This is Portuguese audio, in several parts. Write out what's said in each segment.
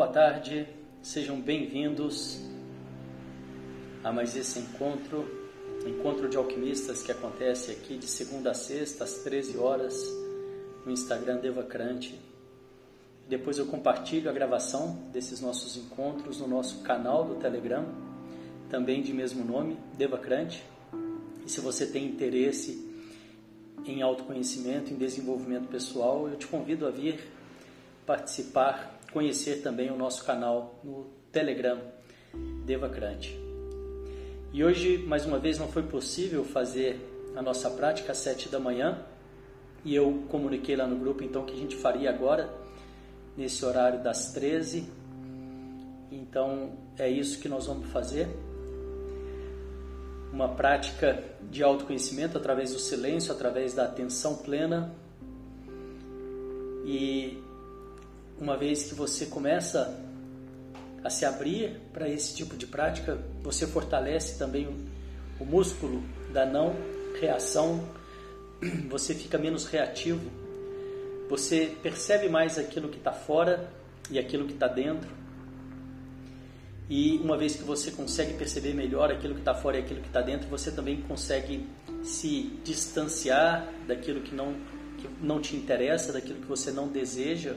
boa tarde, sejam bem-vindos a mais esse encontro, encontro de alquimistas que acontece aqui de segunda a sexta às 13 horas no Instagram Devacrante. Depois eu compartilho a gravação desses nossos encontros no nosso canal do Telegram, também de mesmo nome, Devacrante. E se você tem interesse em autoconhecimento, em desenvolvimento pessoal, eu te convido a vir participar, conhecer também o nosso canal no Telegram, Devacrante. E hoje, mais uma vez, não foi possível fazer a nossa prática às sete da manhã, e eu comuniquei lá no grupo então que a gente faria agora, nesse horário das 13. Então é isso que nós vamos fazer. Uma prática de autoconhecimento através do silêncio, através da atenção plena. E uma vez que você começa a se abrir para esse tipo de prática, você fortalece também o, músculo da não reação, você fica menos reativo, você percebe mais aquilo que está fora e aquilo que está dentro. E uma vez que você consegue perceber melhor aquilo que está fora e aquilo que está dentro, você também consegue se distanciar daquilo que não, que não te interessa, daquilo que você não deseja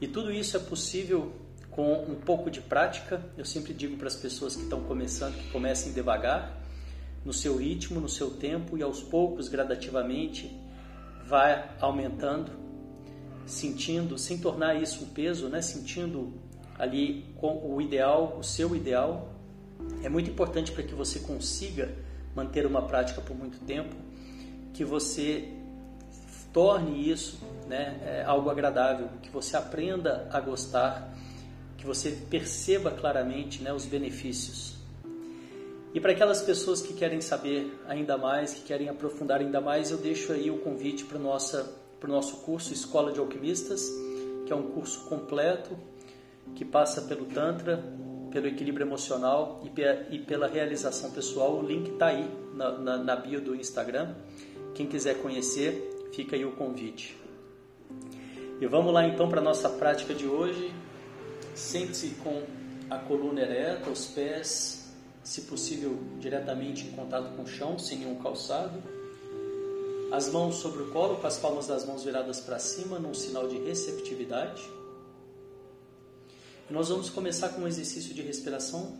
e tudo isso é possível com um pouco de prática. Eu sempre digo para as pessoas que estão começando que comecem devagar, no seu ritmo, no seu tempo e aos poucos, gradativamente, vai aumentando, sentindo, sem tornar isso um peso, né? Sentindo ali o ideal, o seu ideal. É muito importante para que você consiga manter uma prática por muito tempo, que você torne isso né, é algo agradável, que você aprenda a gostar, que você perceba claramente né, os benefícios. E para aquelas pessoas que querem saber ainda mais, que querem aprofundar ainda mais, eu deixo aí o convite para o nosso curso Escola de Alquimistas, que é um curso completo que passa pelo Tantra, pelo equilíbrio emocional e, pela realização pessoal. O link está aí na, na, na bio do Instagram. Quem quiser conhecer, Fica aí o convite. E vamos lá então para a nossa prática de hoje. Sente-se com a coluna ereta, os pés, se possível, diretamente em contato com o chão, sem nenhum calçado. As mãos sobre o colo, com as palmas das mãos viradas para cima, num sinal de receptividade. Nós vamos começar com um exercício de respiração.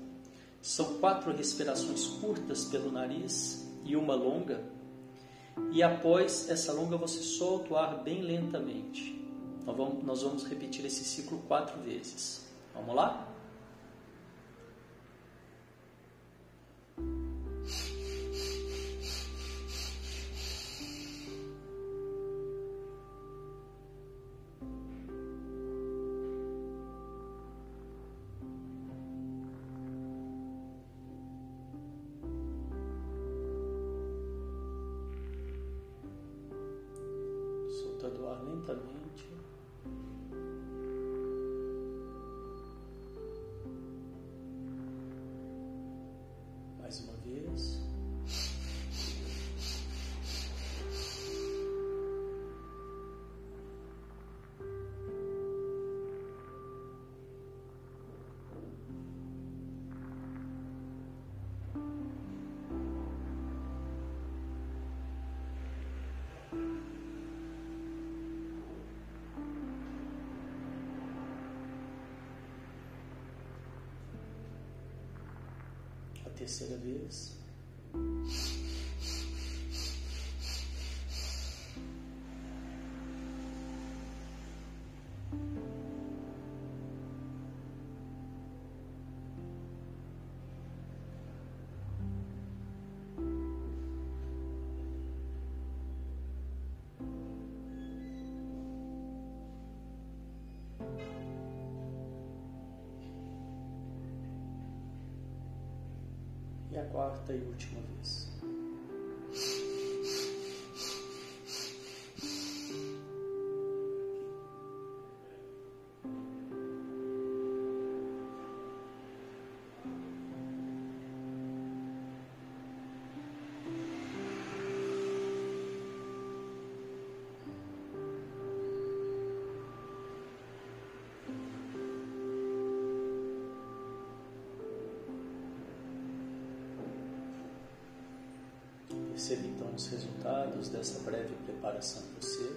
São quatro respirações curtas pelo nariz e uma longa e após essa longa você solta o ar bem lentamente. Nós vamos, nós vamos repetir esse ciclo quatro vezes. Vamos lá? Terceira vez. A quarta e última vez. Perceba então os resultados dessa breve preparação em você.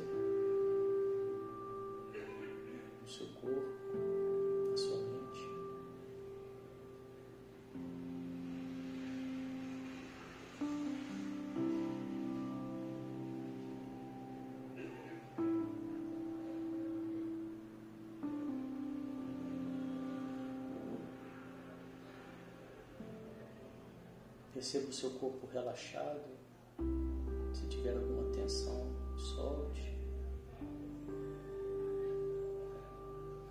Perceba o seu corpo relaxado. Se tiver alguma tensão, solte.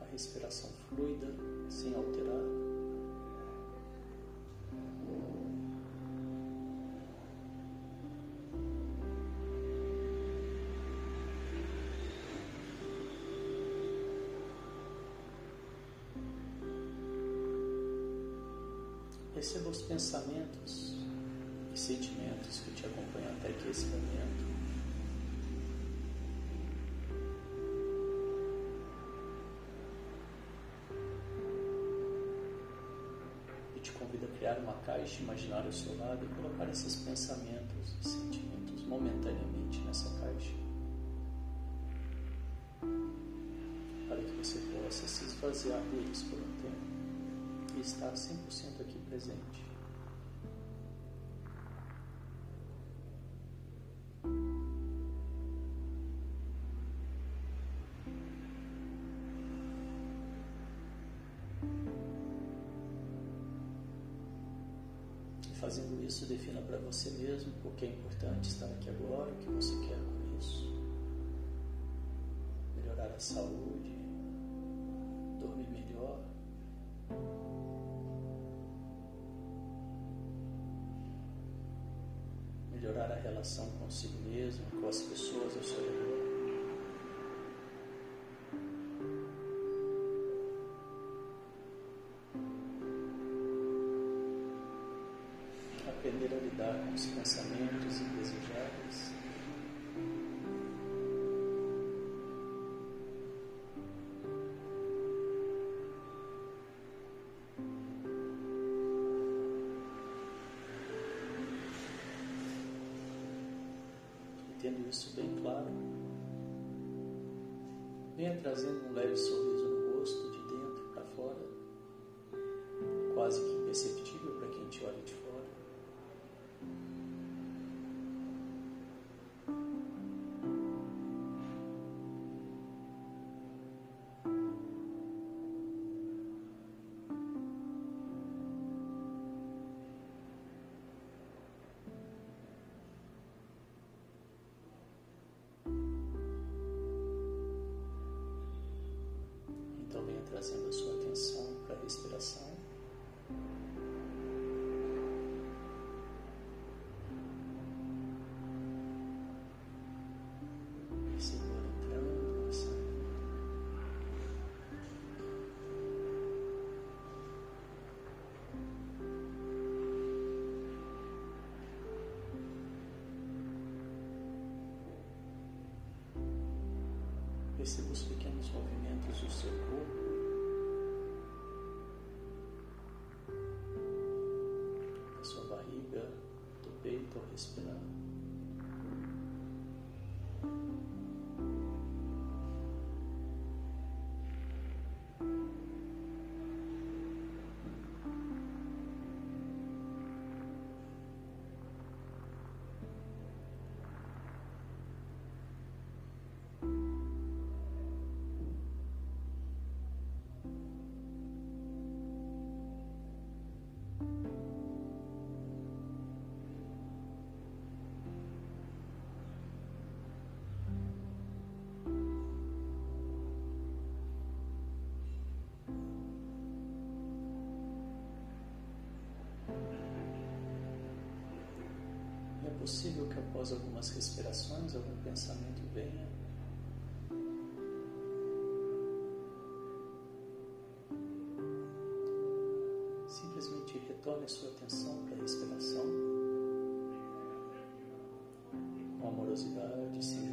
A respiração fluida, sem alterar. Perceba os pensamentos sentimentos que te acompanham até aqui esse momento. E te convido a criar uma caixa imaginária ao seu lado e colocar esses pensamentos e sentimentos momentaneamente nessa caixa. Para que você possa se esvaziar deles por um tempo e estar 100% aqui presente. Fazendo isso, defina para você mesmo por que é importante estar aqui agora, o que você quer com isso. Melhorar a saúde, dormir melhor. Melhorar a relação consigo mesmo, com as pessoas ao seu redor. Isso bem claro, venha trazendo um leve sorriso trazendo a sua atenção para a respiração. Perceba os pequenos movimentos do seu corpo. por esperar. Possível que após algumas respirações algum pensamento venha. Simplesmente retorne a sua atenção para a respiração, com amorosidade, sem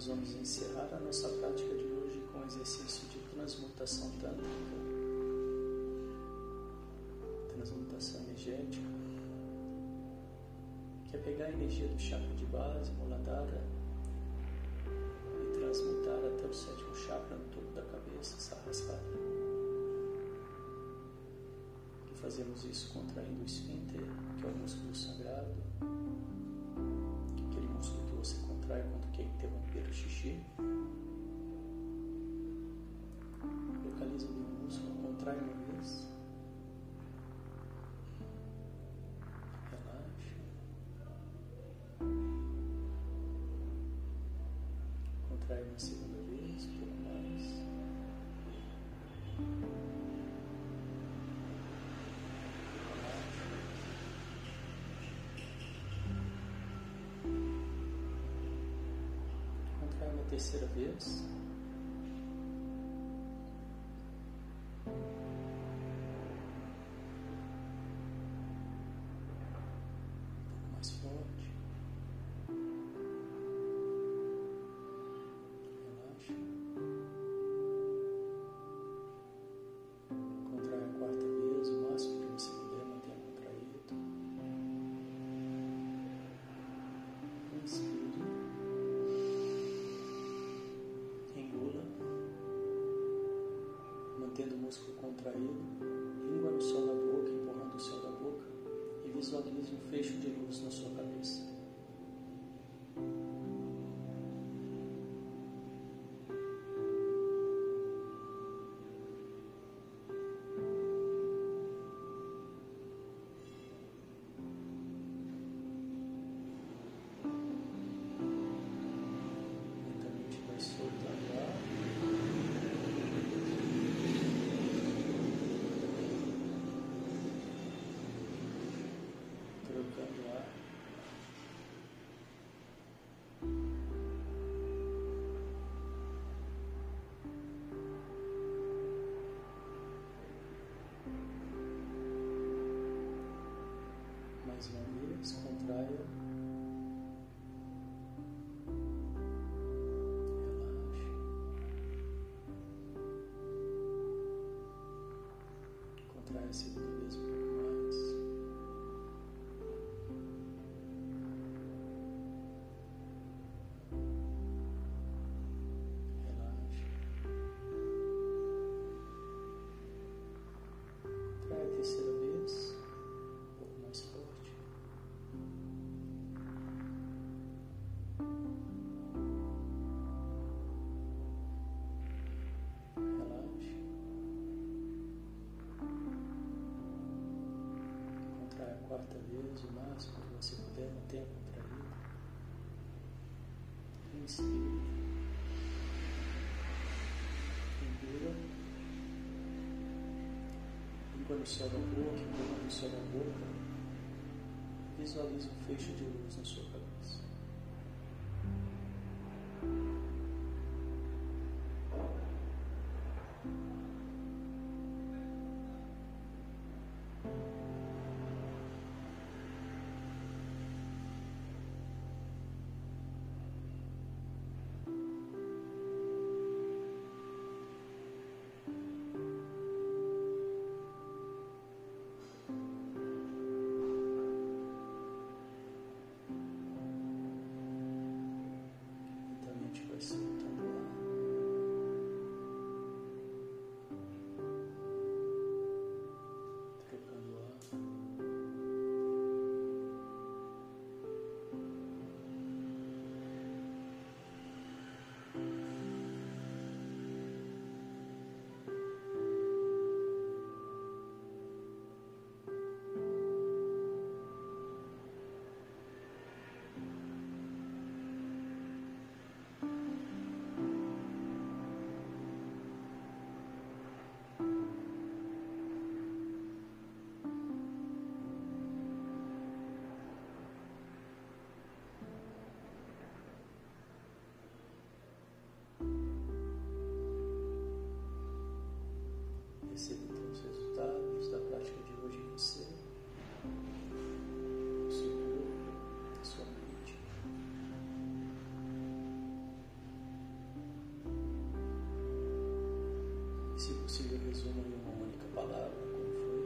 nós vamos encerrar a nossa prática de hoje com o exercício de transmutação tântrica, transmutação energética, que é pegar a energia do chakra de base, Muladhara, e transmutar até o sétimo chakra no topo da cabeça, Sahasrara. E fazemos isso contraindo o esfíncter, que é o músculo sagrado, você contrai quando quer interromper o xixi. Localiza o músculo, contrai uma vez. Relaxa. Contrai uma segunda terceira vez. Contrai a segunda vez quarta vez, o máximo que você puder, mantenha contraído. Inspire. Engula. Língua no céu da boca, língua no céu da boca. Visualize um fecho de luz na sua cabeça. perceba então os resultados da prática de hoje em você, no seu corpo, na sua mente. E, se possível, resuma em uma única palavra como foi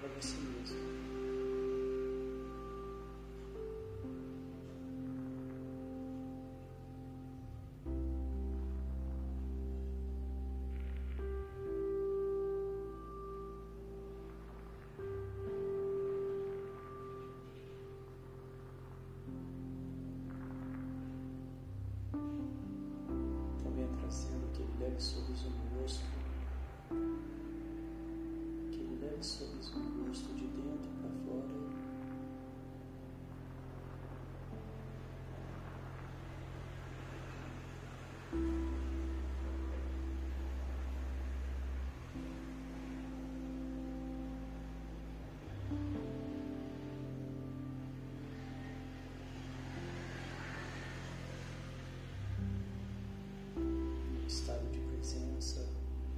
para você mesmo. Leve sorriso no rosto, aquele leve sorriso no rosto de dentro para fora.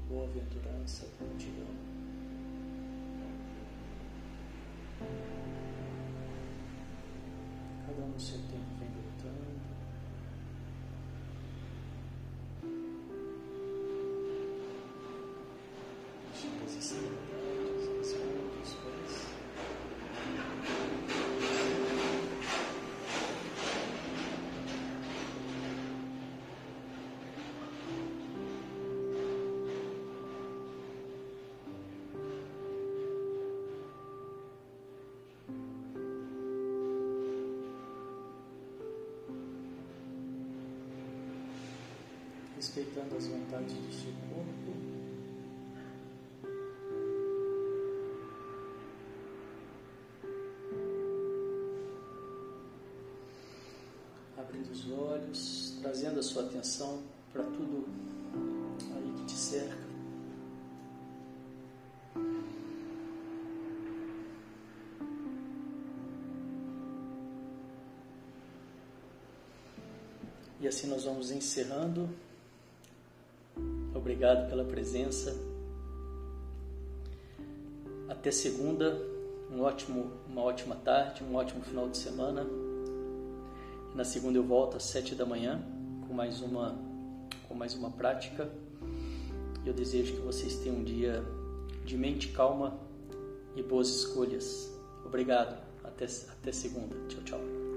Boa-aventurança, gratidão. Cada um no seu tempo vem voltando. Deixa respeitando as vontades do seu corpo. Abrindo os olhos, trazendo a sua atenção para tudo aí que te cerca. E assim nós vamos encerrando Obrigado pela presença. Até segunda, um ótimo, uma ótima tarde, um ótimo final de semana. Na segunda eu volto às sete da manhã com mais uma, com mais uma prática. Eu desejo que vocês tenham um dia de mente calma e boas escolhas. Obrigado. Até, até segunda. Tchau, tchau.